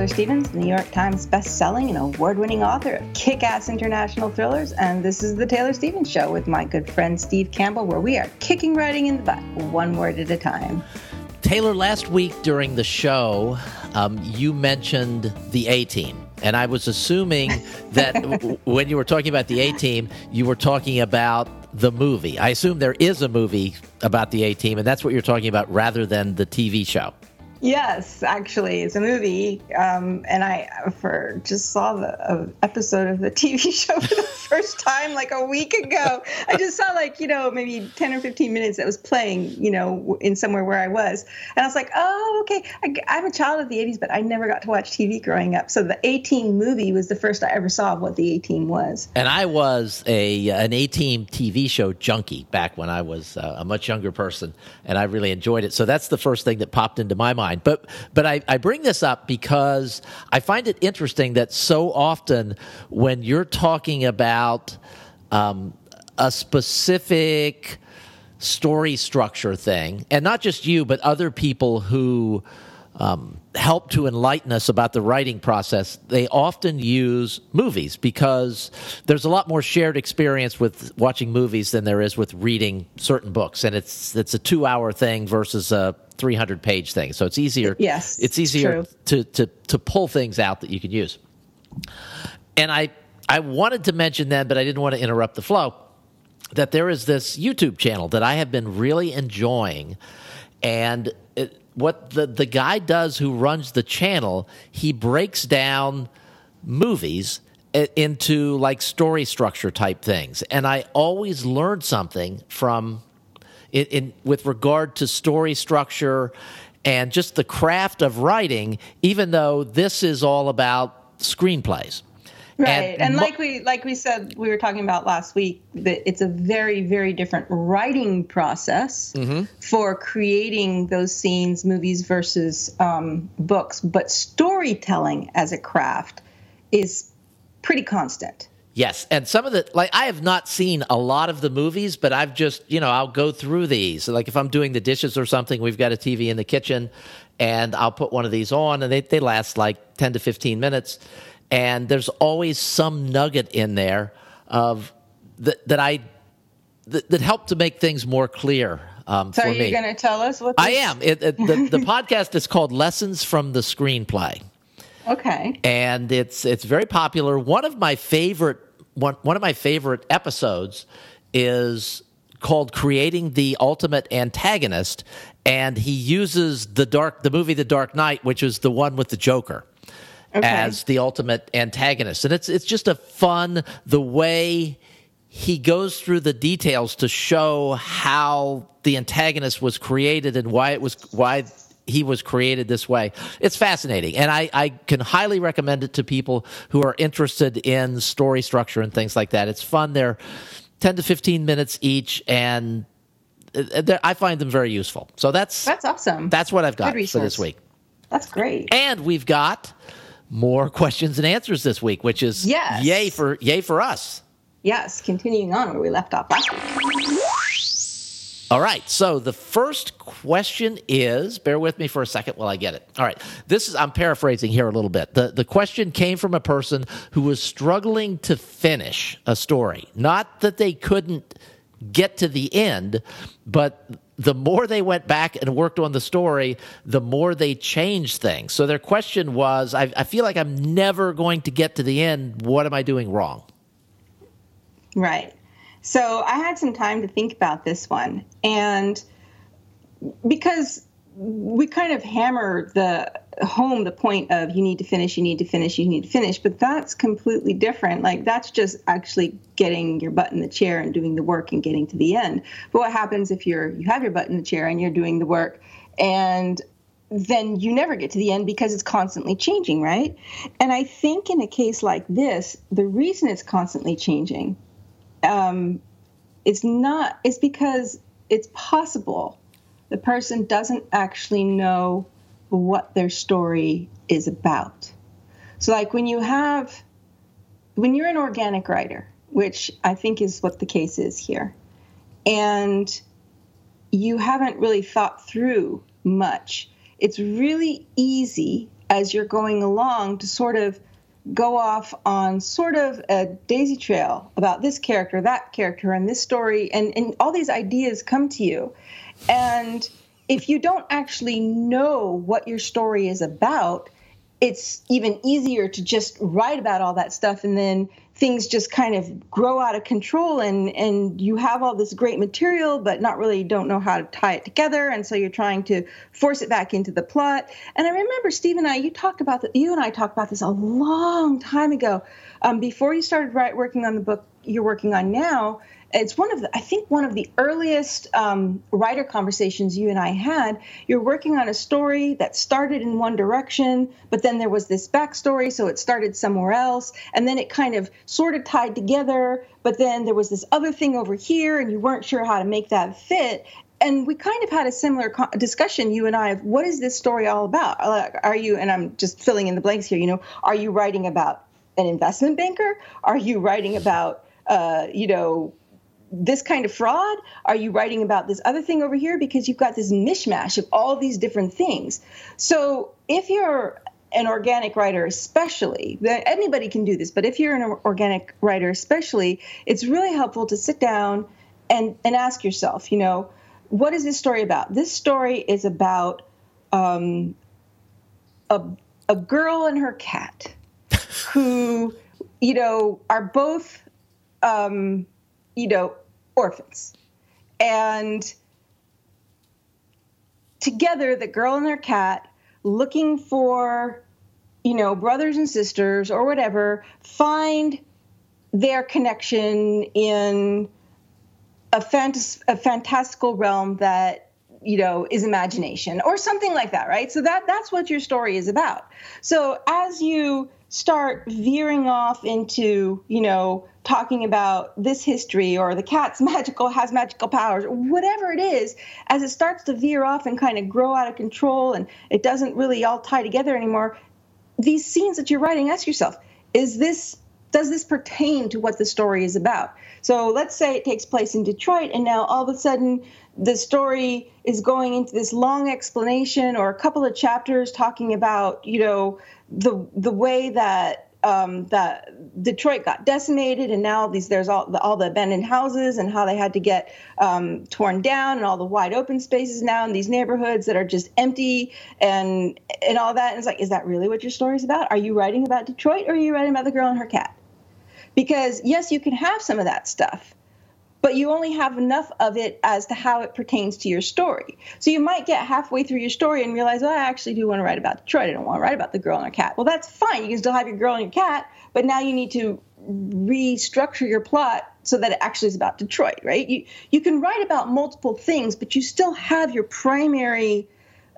Taylor Stevens, the New York Times best-selling and award-winning author of kick-ass international thrillers, and this is the Taylor Stevens Show with my good friend Steve Campbell, where we are kicking writing in the butt, one word at a time. Taylor, last week during the show, um, you mentioned the A Team. And I was assuming that w- when you were talking about the A Team, you were talking about the movie. I assume there is a movie about the A Team, and that's what you're talking about rather than the TV show. Yes, actually, it's a movie, um, and I for just saw the uh, episode of the TV show for the first time like a week ago. I just saw like you know maybe ten or fifteen minutes that was playing you know in somewhere where I was, and I was like, oh okay, I, am a child of the '80s, but I never got to watch TV growing up. So the A Team movie was the first I ever saw of what the A Team was. And I was a an A Team TV show junkie back when I was uh, a much younger person, and I really enjoyed it. So that's the first thing that popped into my mind. But but I, I bring this up because I find it interesting that so often when you're talking about um, a specific story structure thing, and not just you, but other people who um, help to enlighten us about the writing process, they often use movies because there's a lot more shared experience with watching movies than there is with reading certain books, and it's it's a two hour thing versus a 300 page thing. So it's easier. Yes, it's easier to, to to pull things out that you can use. And I I wanted to mention that, but I didn't want to interrupt the flow. That there is this YouTube channel that I have been really enjoying, and what the the guy does who runs the channel, he breaks down movies eh, into like story structure type things, and I always learn something from in, in with regard to story structure and just the craft of writing. Even though this is all about screenplays. Right. And, and like we like we said we were talking about last week that it's a very very different writing process mm-hmm. for creating those scenes, movies versus um, books, but storytelling as a craft is pretty constant. Yes, and some of the like I have not seen a lot of the movies, but I've just you know I'll go through these. Like if I'm doing the dishes or something, we've got a TV in the kitchen, and I'll put one of these on, and they they last like ten to fifteen minutes and there's always some nugget in there of that, that I that, that help to make things more clear. Um, so are you going to tell us what? This- I am. It, it, the, the podcast is called Lessons from the Screenplay. Okay. And it's it's very popular. One of my favorite one one of my favorite episodes is called Creating the Ultimate Antagonist and he uses the dark the movie The Dark Knight which is the one with the Joker okay. as the ultimate antagonist. And it's it's just a fun the way he goes through the details to show how the antagonist was created and why it was why he was created this way. It's fascinating. And I, I can highly recommend it to people who are interested in story structure and things like that. It's fun. They're 10 to 15 minutes each and uh, uh, I find them very useful. So that's that's awesome. That's what I've got for this week. That's great. And we've got more questions and answers this week, which is yes. yay for yay for us. Yes, continuing on where we left off last week. All right. So the first question is, bear with me for a second while I get it. All right. This is I'm paraphrasing here a little bit. The the question came from a person who was struggling to finish a story. Not that they couldn't get to the end, but the more they went back and worked on the story, the more they changed things. So their question was I, I, feel like I'm never going to get to the end. What am I doing wrong? Right. So I had some time to think about this one. And because we kind of hammer the home the point of you need to finish, you need to finish, you need to finish, but that's completely different. Like that's just actually getting your butt in the chair and doing the work and getting to the end. But what happens if you're you have your butt in the chair and you're doing the work and then you never get to the end because it's constantly changing, right? And I think in a case like this, the reason it's constantly changing um, it's not. It's because it's possible the person doesn't actually know what their story is about. So, like when you have, when you're an organic writer, which I think is what the case is here, and you haven't really thought through much, it's really easy as you're going along to sort of go off on sort of a daisy trail about this character, that character, and this story, and, and all these ideas come to you. And if you don't actually know what your story is about, it's even easier to just write about all that stuff and then things just kind of grow out of control and and you have all this great material but not really don't know how to tie it together. And so you're trying to force it back into the plot. And i remember steve and i you talked about that you and i talked about this a long time ago. Um, before you started write, working on the book you're working on now it's one of the i think one of the earliest um, writer conversations you and i had you're working on a story that started in one direction but then there was this backstory so it started somewhere else and then it kind of sort of tied together but then there was this other thing over here and you weren't sure how to make that fit. And we kind of had a similar discussion you and i of what is this story all about? Are you and i'm just filling in the blanks here you know are you writing about an investment banker? Are you writing about uh, you know this kind of fraud? Are you writing about this other thing over here? Because you've got this mishmash of all these different things. So if you're an organic writer, especially, anybody can do this, but if you're an organic writer, especially, it's really helpful to sit down and, and ask yourself, you know, what is this story about? This story is about um, a, a girl and her cat who, you know, are both. Um, you know, orphans. And together, the girl and their cat, looking for, you know, brothers and sisters or whatever, find their connection in a, fantas- a fantastical realm that you know is imagination or something like that right so that that's what your story is about so as you start veering off into, you know, talking about this history or the cat's magical has magical powers or whatever it is, as it starts to veer off and kind of grow out of control and it doesn't really all tie together anymore, these scenes that you're writing, ask yourself, is this does this pertain to what the story is about? So let's say it takes place in Detroit, and now all of a sudden the story is going into this long explanation or a couple of chapters talking about, you know, the the way that um, that Detroit got decimated, and now these there's all the, all the abandoned houses and how they had to get um, torn down, and all the wide open spaces now in these neighborhoods that are just empty, and and all that. And it's like, is that really what your story's about? Are you writing about Detroit, or are you writing about the girl and her cat? Because yes, you can have some of that stuff, but you only have enough of it as to how it pertains to your story. So you might get halfway through your story and realize, well, I actually do want to write about Detroit. I don't want to write about the girl and her cat. Well, that's fine. You can still have your girl and your cat, but now you need to restructure your plot so that it actually is about Detroit, right? You you can write about multiple things, but you still have your primary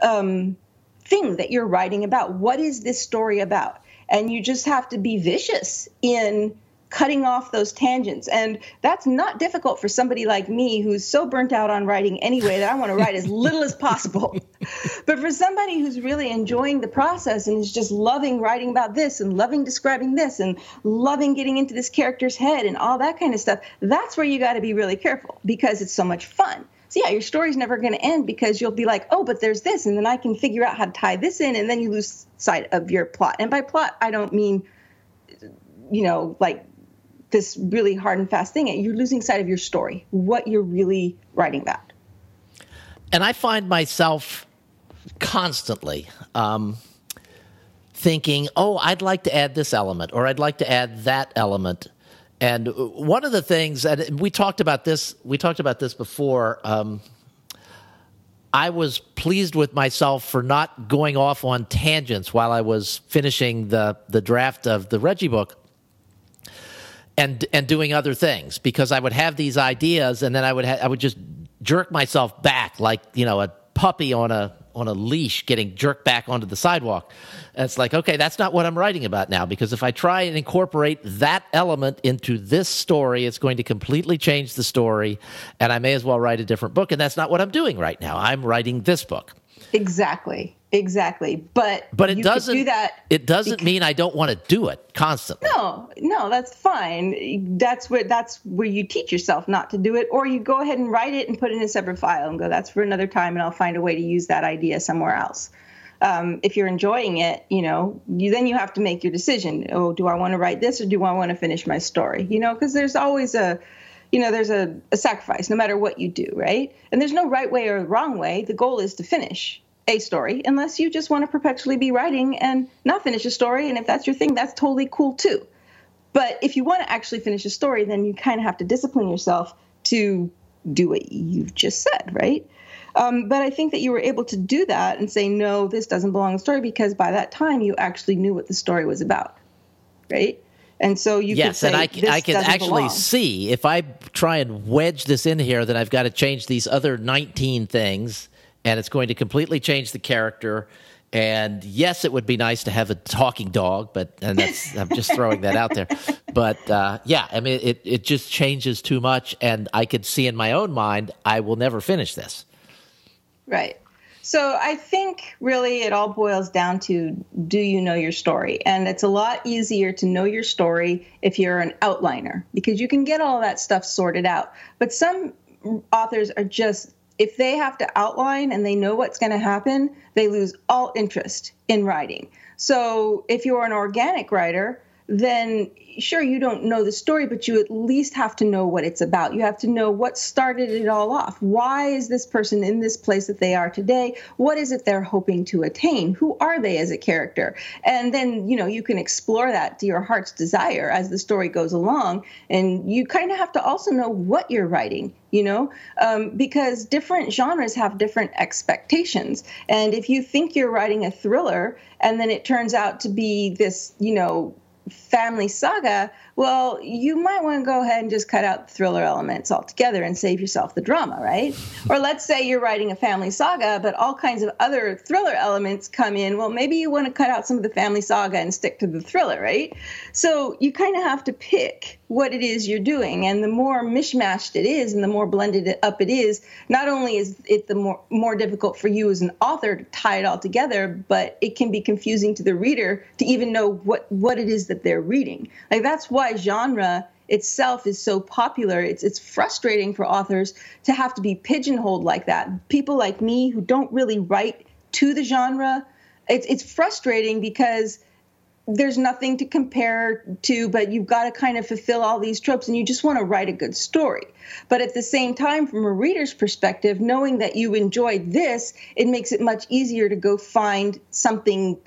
um, thing that you're writing about. What is this story about? And you just have to be vicious in cutting off those tangents. And that's not difficult for somebody like me who's so burnt out on writing anyway that I want to write as little as possible. But for somebody who's really enjoying the process and is just loving writing about this and loving describing this and loving getting into this character's head and all that kind of stuff, that's where you got to be really careful because it's so much fun. So yeah, your story's never going to end because you'll be like, oh, but there's this, and then I can figure out how to tie this in, and then you lose sight of your plot. And by plot, I don't mean, you know, like this really hard and fast thing, and you're losing sight of your story, what you're really writing about. And I find myself constantly um, thinking, oh, I'd like to add this element or I'd like to add that element. And one of the things, and we talked about this, we talked about this before. Um, I was pleased with myself for not going off on tangents while I was finishing the the draft of the Reggie book and and doing other things because I would have these ideas and then I would ha- I would just jerk myself back like you know a puppy on a on a leash getting jerked back onto the sidewalk. And it's like, okay, that's not what I'm writing about now because if I try and incorporate that element into this story, it's going to completely change the story and I may as well write a different book and that's not what I'm doing right now. I'm writing this book. Exactly. Exactly. But but it doesn't do that. It doesn't because, mean I don't want to do it constantly. No, no, that's fine. That's where that's where you teach yourself not to do it, or you go ahead and write it and put it in a separate file and go, that's for another time, and I'll find a way to use that idea somewhere else. Um, if you're enjoying it, you know, you then you have to make your decision. Oh, do I want to write this or do I want to finish my story? You know, because there's always a you know, there's a, a sacrifice no matter what you do, right? And there's no right way or wrong way. The goal is to finish a story unless you just want to perpetually be writing and not finish a story. And if that's your thing, that's totally cool too. But if you want to actually finish a story, then you kind of have to discipline yourself to do what you've just said, right? Um, but I think that you were able to do that and say, no, this doesn't belong in the story because by that time you actually knew what the story was about, right? And so you yes, say, and I, I can actually belong. see if I try and wedge this in here, then I've got to change these other 19 things and it's going to completely change the character. And yes, it would be nice to have a talking dog, but and that's I'm just throwing that out there. But uh, yeah, I mean, it it just changes too much, and I could see in my own mind I will never finish this. Right. So I think really it all boils down to do you know your story? And it's a lot easier to know your story if you're an outliner because you can get all that stuff sorted out. But some authors are just if they have to outline and they know what's going to happen, they lose all interest in writing. So if you're an organic writer, then sure you don't know the story but you at least have to know what it's about. You have to know what started it all off. Why is this person in this place that they are today? What is it they're hoping to attain? Who are they as a character? And then you know you can explore that to your heart's desire as the story goes along. And you kind of have to also know what you're writing you know um, because different genres have different expectations. And if you think you're writing a thriller and then it turns out to be this you know family saga, well, you might want to go ahead and just cut out the thriller elements altogether and save yourself the drama, right? or let's say you're writing a family saga, but all kinds of other thriller elements come in. Well, maybe you want to cut out some of the family saga and stick to the thriller, right? So you kind of have to pick what it is you're doing. And the more mishmashed it is and the more blended up it is, not only is it the more, more difficult for you as an author to tie it all together, but it can be confusing to the reader to even know what, what it is that they're reading. Like that's why genre itself is so popular. It's it's frustrating for authors to have to be pigeonholed like that. People like me who don't really write to the genre, it's it's frustrating because there's nothing to compare to, but you've got to kind of fulfill all these tropes and you just want to write a good story. But at the same time, from a reader's perspective, knowing that you enjoyed this, it makes it much easier to go find something,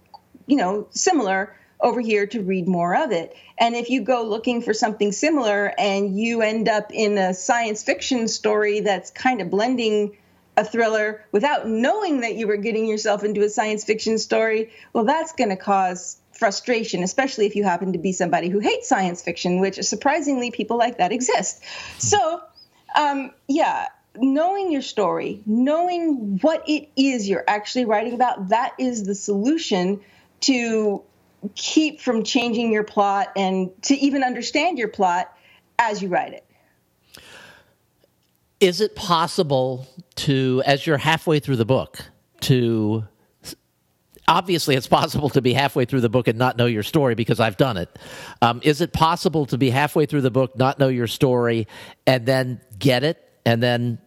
you know, similar over here to read more of it. And if you go looking for something similar and you end up in a science fiction story that's kind of blending a thriller without knowing that you were getting yourself into a science fiction story, well, that's going to cause frustration, especially if you happen to be somebody who hates science fiction, which surprisingly people like that exist. So, um, yeah, knowing your story, knowing what it is you're actually writing about, that is the solution to keep from changing your plot and to even understand your plot as you write it. Is it possible to, as you're halfway through the book, to obviously it's possible to be halfway through the book and not know your story because I've done it. Um, is it possible to be halfway through the book, not know your story, and then get it, and then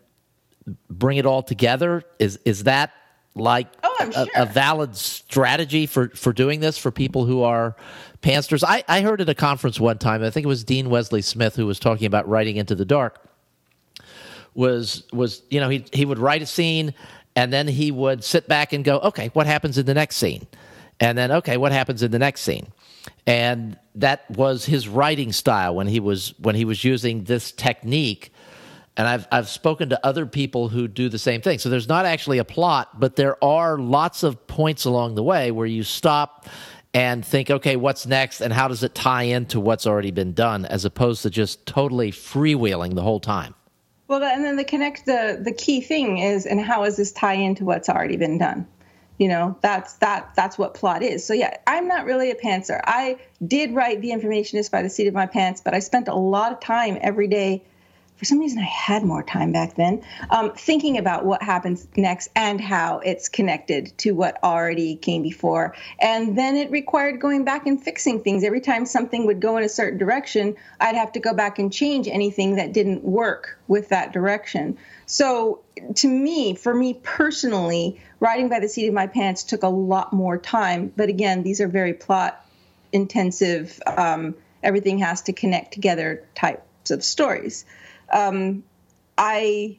bring it all together? Is is that like oh, a, a, valid strategy for for doing this for people who are pantsers? I, I heard at a conference one time. I think it was Dean Wesley Smith who was talking about writing into the dark. Was was you know he he would write a scene and then he would sit back and go, okay, what happens in the next scene? And then, okay, what happens in the next scene? And that was his writing style when he was when he was using this technique. And I've I've spoken to other people who do the same thing. So there's not actually a plot, but there are lots of points along the way where you stop and think, okay, what's next, and how does it tie into what's already been done, as opposed to just totally freewheeling the whole time. Well, and then the connect the the key thing is, and how does this tie into what's already been done? You know, that's that that's what plot is. So yeah, I'm not really a pantser. I did write the informationist by the seat of my pants, but I spent a lot of time every day for some reason I had more time back then, um, thinking about what happens next and how it's connected to what already came before. And then it required going back and fixing things. Every time something would go in a certain direction, I'd have to go back and change anything that didn't work with that direction. So, to me, for me personally, writing by the seat of my pants took a lot more time. But again, these are very plot intensive, um, everything has to connect together types of stories um, I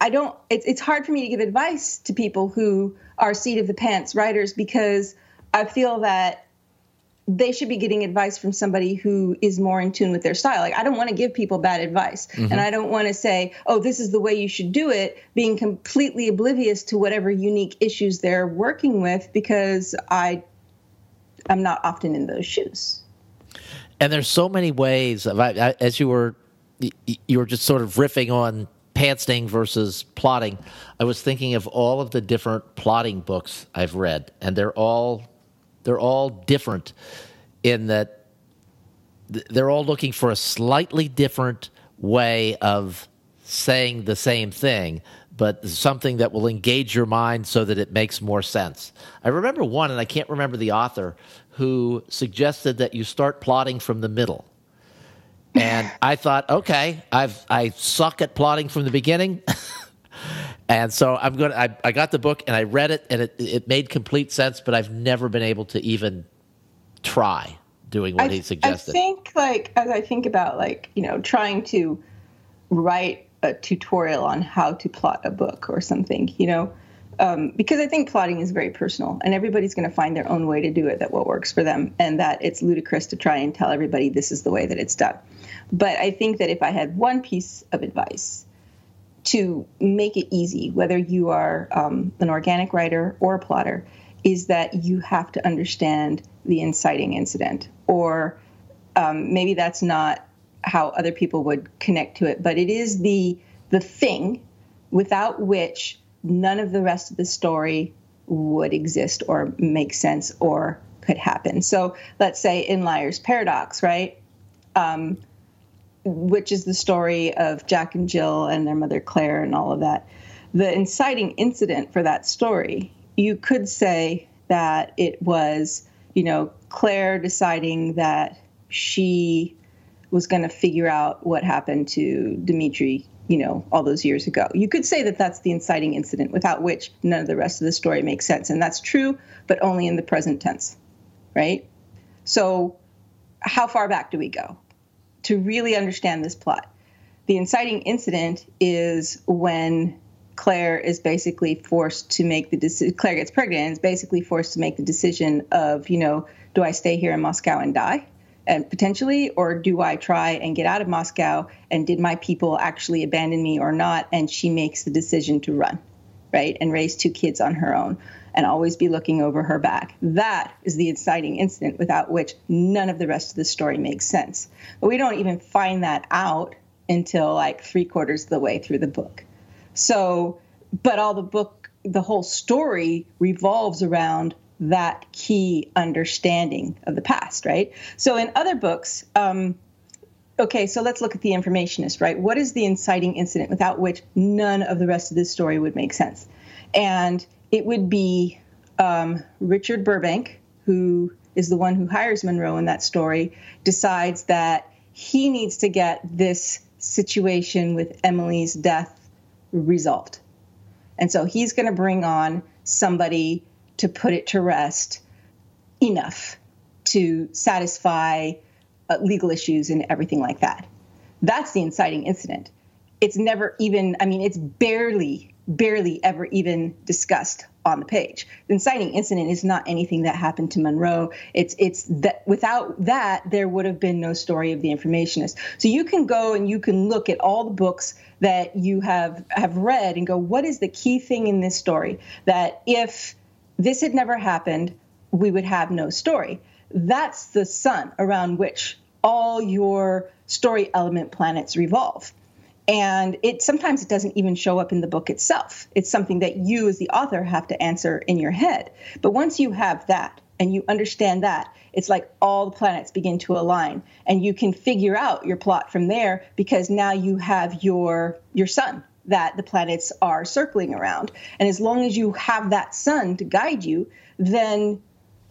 I don't. It's it's hard for me to give advice to people who are seat of the pants writers because I feel that they should be getting advice from somebody who is more in tune with their style. Like I don't want to give people bad advice, mm-hmm. and I don't want to say, "Oh, this is the way you should do it," being completely oblivious to whatever unique issues they're working with because I I'm not often in those shoes. And there's so many ways of as you were you were just sort of riffing on pantsing versus plotting. I was thinking of all of the different plotting books I've read, and they're all they're all different in that they're all looking for a slightly different way of saying the same thing, but something that will engage your mind so that it makes more sense. I remember one, and I can't remember the author, who suggested that you start plotting from the middle. And I thought, okay, I've I suck at plotting from the beginning. and so I'm going to, I, I got the book and I read it and it, it made complete sense, but I've never been able to even try doing what I, he suggested. I think like, as I think about like, you know, trying to write a tutorial on how to plot a book or something, you know, um, because I think plotting is very personal, and everybody's going to find their own way to do it that what works for them, and that it's ludicrous to try and tell everybody this is the way that it's done. But I think that if I had one piece of advice to make it easy, whether you are um, an organic writer or a plotter, is that you have to understand the inciting incident, or um, maybe that's not how other people would connect to it, but it is the the thing without which none of the rest of the story would exist or make sense or could happen. So let's say in Liar's Paradox, right? Um, which is the story of Jack and Jill and their mother Claire and all of that. The inciting incident for that story, you could say that it was, you know, Claire deciding that she was going to figure out what happened to Dimitri you know, all those years ago. You could say that that's the inciting incident without which none of the rest of the story makes sense. And that's true, but only in the present tense, right? So, how far back do we go to really understand this plot? The inciting incident is when Claire is basically forced to make the decision. Claire gets pregnant and is basically forced to make the decision of, you know, do I stay here in Moscow and die? And potentially, or do I try and get out of Moscow? And did my people actually abandon me or not? And she makes the decision to run, right, and raise two kids on her own and always be looking over her back. That is the inciting incident without which none of the rest of the story makes sense. But we don't even find that out until like three quarters of the way through the book. So, but all the book, the whole story revolves around that key understanding of the past, right? So in other books, um, okay, so let's look at the informationist, right? What is the inciting incident without which none of the rest of this story would make sense? And it would be um, Richard Burbank, who is the one who hires Munroe in that story, decides that he needs to get this situation with Emily's death resolved. And so he's going to bring on somebody to put it to rest enough to satisfy uh, legal issues and everything like that. That's the inciting incident. It's never even, I mean, it's barely, barely ever even discussed on the page. The inciting incident is not anything that happened to Munroe. It's it's that without that there would have been no story of the informationist. So you can go and you can look at all the books that you have have read and go, what is the key thing in this story that if this had never happened, we would have no story. That's the sun around which all your story element planets revolve. and it sometimes it doesn't even show up in the book itself it's something that you as the author have to answer in your head but once you have that and you understand that it's like all the planets begin to align and you can figure out your plot from there because now you have your your sun that the planets are circling around and as long as you have that sun to guide you then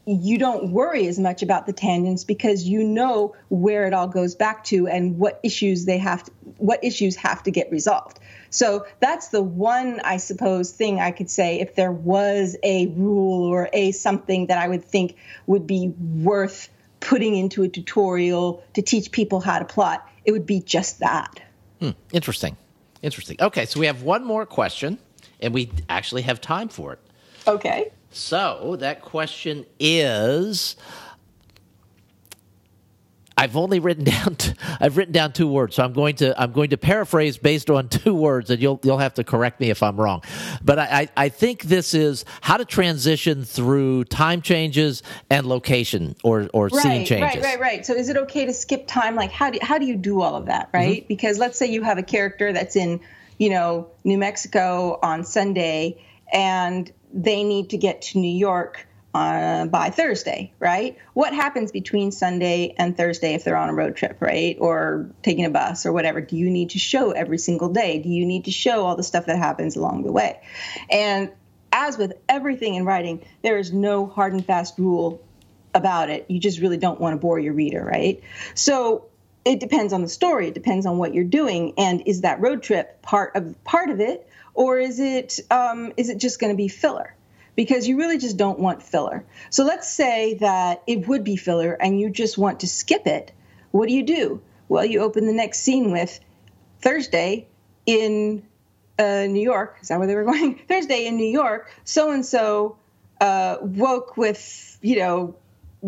you don't worry as much about the tangents because you know where it all goes back to and what issues they have to, what issues have to get resolved. So that's the one I suppose thing I could say if there was a rule or a something that I would think would be worth putting into a tutorial to teach people how to plot, it would be just that. Hmm. Interesting. Interesting. Okay, so we have one more question and we actually have time for it. Okay. So that question is I've only written down t- I've written down two words, so I'm going to I'm going to paraphrase based on two words, and you'll you'll have to correct me if I'm wrong. But I, I, I think this is how to transition through time changes and location or or right, scene changes. Right, right, right. So is it okay to skip time? Like how do how do you do all of that, right? Mm-hmm. Because let's say you have a character that's in you know New Mexico on Sunday, and they need to get to New York uh, by Thursday, right? What happens between Sunday and Thursday if they're on a road trip, right? Or taking a bus or whatever? Do you need to show every single day? Do you need to show all the stuff that happens along the way? And as with everything in writing, there is no hard and fast rule about it. You just really don't want to bore your reader, right? So it depends on the story. It depends on what you're doing, and is that road trip part of part of it, or is it um, is it just going to be filler? Because you really just don't want filler. So let's say that it would be filler and you just want to skip it. What do you do? Well, you open the next scene with Thursday in uh, New York. Is that where they were going? Thursday in New York. So and so woke with you know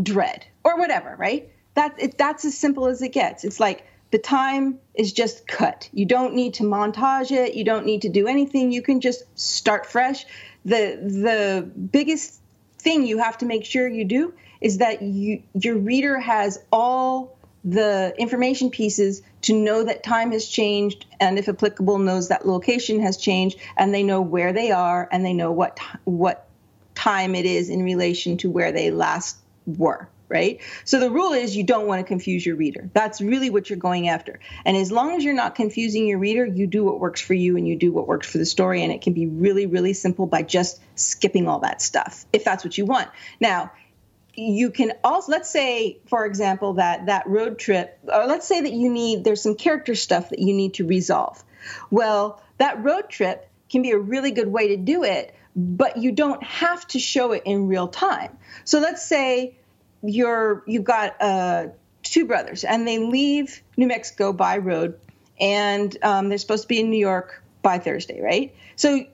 dread or whatever. Right? That it, that's as simple as it gets. It's like the time is just cut. You don't need to montage it. You don't need to do anything. You can just start fresh. The the biggest thing you have to make sure you do is that you your reader has all the information pieces to know that time has changed and if applicable knows that location has changed and they know where they are and they know what what time it is in relation to where they last were right? So the rule is you don't want to confuse your reader. That's really what you're going after. And as long as you're not confusing your reader, you do what works for you and you do what works for the story. And it can be really, really simple by just skipping all that stuff if that's what you want. Now, you can also let's say for example that that road trip or let's say that you need there's some character stuff that you need to resolve well that road trip can be a really good way to do it but you don't have to show it in real time so let's say you're you've got uh, two brothers, and they leave New Mexico by road, and um, they're supposed to be in New York by Thursday, right? So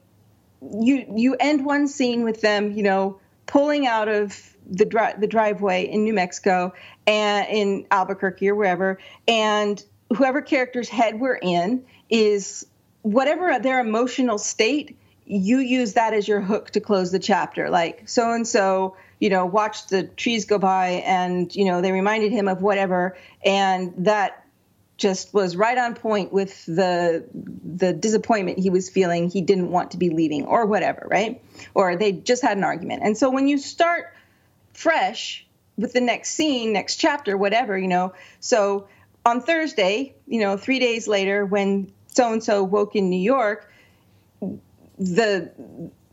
you you end one scene with them, you know, pulling out of the dri- the driveway in New Mexico and in Albuquerque or wherever, and whoever character's head we're in is whatever their emotional state. You use that as your hook to close the chapter. Like so and so you know, watched the trees go by and, you know, they reminded him of whatever. And that just was right on point with the the disappointment he was feeling. He didn't want to be leaving or whatever right? Or they just had an argument. And so when you start fresh with the next scene next chapter whatever you know so on thursday you know three days later when so and so woke in new york the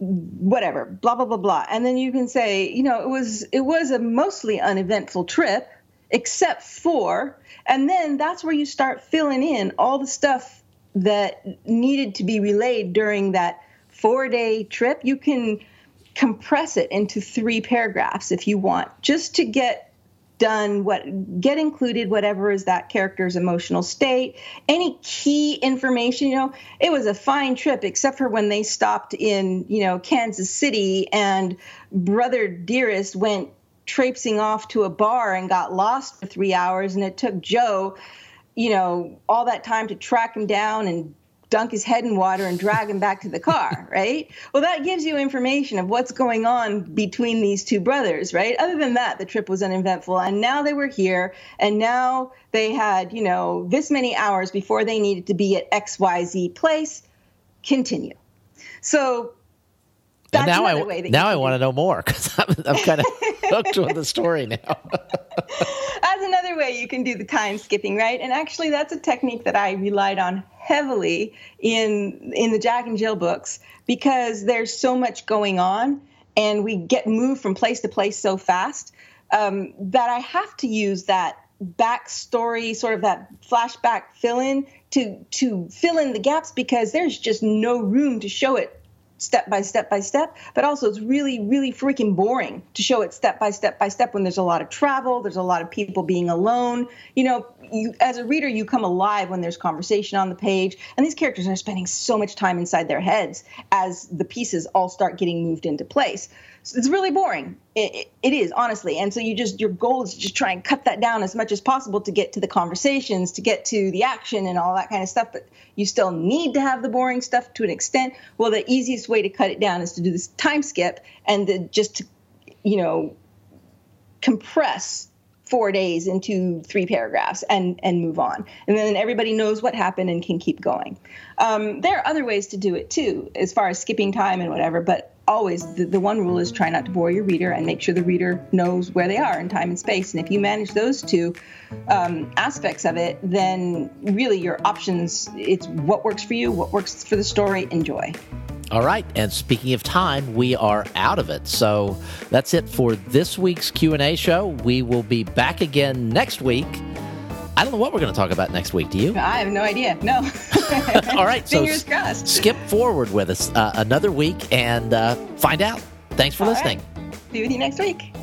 whatever, blah blah blah blah, and then you can say, you know, it was it was a mostly uneventful trip, except for, and then that's where you start filling in all the stuff that needed to be relayed during that four day trip. You can compress it into three paragraphs if you want, just to get done what get included whatever is that character's emotional state any key information you know it was a fine trip except for when they stopped in you know kansas city and brother dearest went traipsing off to a bar and got lost for three hours and it took joe you know all that time to track him down and dunk his head in water and drag him back to the car, right? Well, that gives you information of what's going on between these two brothers, right? Other than that, the trip was uneventful. And now they were here, and now they had, you know, this many hours before they needed to be at XYZ place. Continue. So that's now I way now I want to know more because I'm, I'm kind of hooked on the story now. That's another way you can do the time skipping, right? And actually, that's a technique that I relied on heavily in in the Jack and Jill books because there's so much going on, and we get moved from place to place so fast um, that I have to use that backstory, sort of that flashback fill in to to fill in the gaps because there's just no room to show it step by step by step but also it's really really freaking boring to show it step by step by step when there's a lot of travel there's a lot of people being alone. You know you as a reader you come alive when there's conversation on the page and these characters are spending so much time inside their heads as the pieces all start getting moved into place so it's really boring. It, it, it is honestly. And so you just your goal is to just try and cut that down as much as possible to get to the conversations to get to the action and all that kind of stuff. But you still need to have the boring stuff to an extent. Well the easiest way to cut it down is to do this time skip and to just to you know compress four days into three paragraphs and and move on. And then everybody knows what happened and can keep going. Um, there are other ways to do it too as far as skipping time and whatever but always the, the one rule is try not to bore your reader and make sure the reader knows where they are in time and space and if you manage those two um, aspects of it then really your options it's what works for you what works for the story enjoy All right, and speaking of time, we are out of it. So that's it for this week's Q&A show. We will be back again next week. I don't know what we're going to talk about next week. Do you? i have no idea no All right, fingers s- crossed skip forward with us uh, another week and uh, find out. Thanks for All listening. right. be with you next week